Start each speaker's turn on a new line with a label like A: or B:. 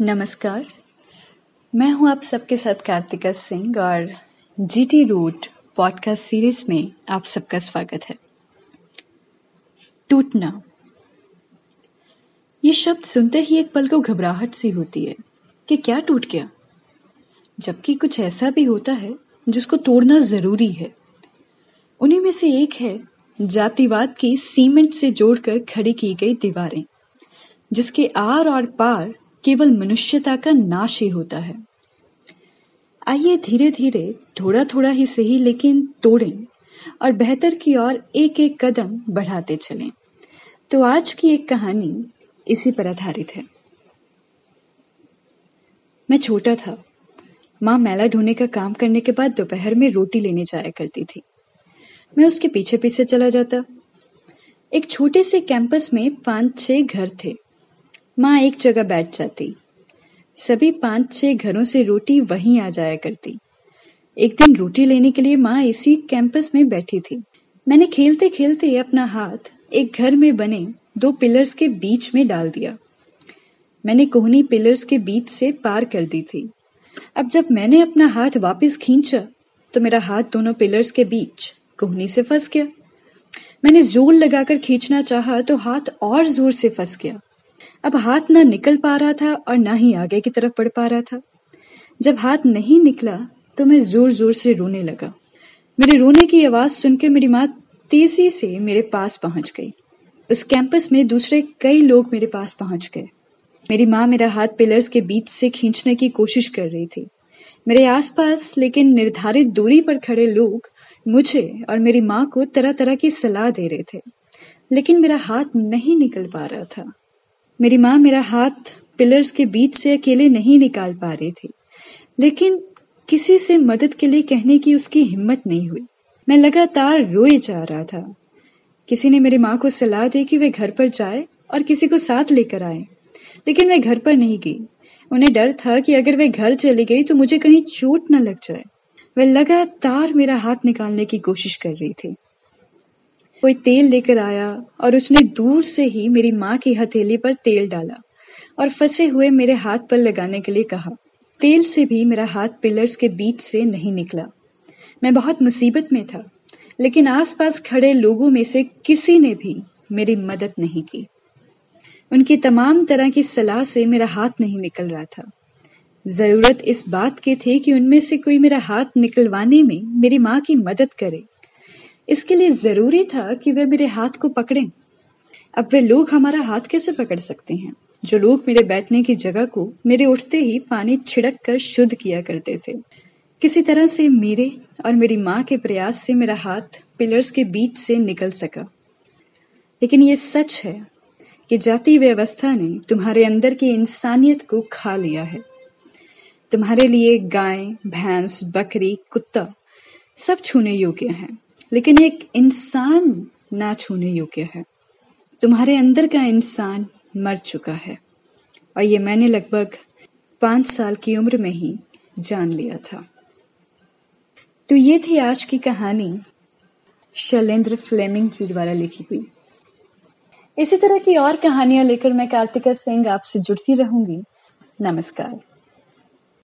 A: नमस्कार। मैं हूँ आप सबके साथ कार्तिका सिंह और जीटी रूट पॉडकास्ट सीरीज़ में आप सबका स्वागत है। टूटना। ये शब्द सुनते ही एक पल को घबराहट सी होती है कि क्या टूट गया। जबकि कुछ ऐसा भी होता है जिसको तोड़ना ज़रूरी है। उन्हीं में से एक है जातिवाद की सीमेंट से जोड़कर खड़ी की गई दीवारें, जिसके आर और पार केवल मनुष्यता का नाश ही होता है। आइए धीरे धीरे थोड़ा थोड़ा ही सही लेकिन तोड़ें और बेहतर की ओर एक एक कदम बढ़ाते चलें। तो आज की एक कहानी इसी पर आधारित है। मैं छोटा था। माँ मैला ढोने का काम करने के बाद दोपहर में रोटी लेने जाया करती थी। मैं उसके पीछे पीछे चला जाता। एक छोटे से कैंपस में पाँच छह घर थे। माँ एक जगह बैठ जाती। सभी पाँच छह घरों से रोटी वहीं आ जाया करती। एक दिन रोटी लेने के लिए माँ इसी कैंपस में बैठी थी। मैंने खेलते खेलते अपना हाथ एक घर में बने दो पिलर्स के बीच में डाल दिया। मैंने कोहनी पिलर्स के बीच से पार कर दी थी। अब जब मैंने अपना हाथ वापस खींचा तो मेरा हाथ दोनों पिलर्स के बीच कोहनी से फंस गया। मैंने ज़ोर लगाकर खींचना चाहा तो हाथ और ज़ोर से फंस गया। अब हाथ ना निकल पा रहा था और ना ही आगे की तरफ़ बढ़ पा रहा था। जब हाथ नहीं निकला तो मैं ज़ोर ज़ोर से रोने लगा। मेरे रोने की आवाज़ सुनकर मेरी माँ तेज़ी से मेरे पास पहुँच गई। उस कैंपस में दूसरे कई लोग मेरे पास पहुँच गए। मेरी माँ मेरा हाथ पिलर्स के बीच से खींचने की कोशिश कर रही थी। मेरे आसपास, लेकिन निर्धारित दूरी पर खड़े लोग मुझे और मेरी माँ को तरह तरह की सलाह दे रहे थे। लेकिन मेरा हाथ नहीं निकल पा रहा था। मेरी माँ मेरा हाथ पिलर्स के बीच से अकेले नहीं निकाल पा रही थी। लेकिन किसी से मदद के लिए कहने की उसकी हिम्मत नहीं हुई। मैं लगातार रोए जा रहा था। किसी ने मेरी माँ को सलाह दी कि वे घर पर जाए और किसी को साथ लेकर आए, लेकिन मैं घर पर नहीं गई। उन्हें डर था कि अगर वे घर चली गई तो मुझे कहीं चोट न लग जाए। वे लगातार मेरा हाथ निकालने की कोशिश कर रही थी। कोई तेल लेकर आया और उसने दूर से ही मेरी माँ की हथेली पर तेल डाला और फंसे हुए मेरे हाथ पर लगाने के लिए कहा, तेल से भी मेरा हाथ पिलर्स के बीच से नहीं निकला। मैं बहुत मुसीबत में था, लेकिन आसपास खड़े लोगों में से किसी ने भी मेरी मदद नहीं की। उनकी तमाम तरह की सलाह से मेरा हाथ नहीं निकल रहा था। ज़रूरत इस बात की थी कि उनमें से कोई मेरा हाथ निकलवाने में मेरी माँ की मदद करे। इसके लिए ज़रूरी था कि वे मेरे हाथ को पकड़ें। अब वे लोग हमारा हाथ कैसे पकड़ सकते हैं? जो लोग मेरे बैठने की जगह को मेरे उठते ही पानी छिड़क कर शुद्ध किया करते थे। किसी तरह से मेरे और मेरी माँ के प्रयास से मेरा हाथ पिलर्स के बीच से निकल सका। लेकिन ये सच है कि जाति व्यवस्था ने तुम्हारे अंदर की इंसानियत को खा लिया है। तुम्हारे लिए गाय, भैंस, बकरी, कुत्ता सब छूने योग्य हैं। लेकिन एक इंसान ना छूने योग्य है। तुम्हारे अंदर का इंसान मर चुका है। और ये मैंने लगभग पाँच साल की उम्र में ही जान लिया था। तो ये थी आज की कहानी, शैलेंद्र फ्लेमिंग जी द्वारा लिखी हुई। इसी तरह की और कहानियाँ लेकर मैं कार्तिका सिंह आपसे जुड़ती रहूँगी। नमस्कार।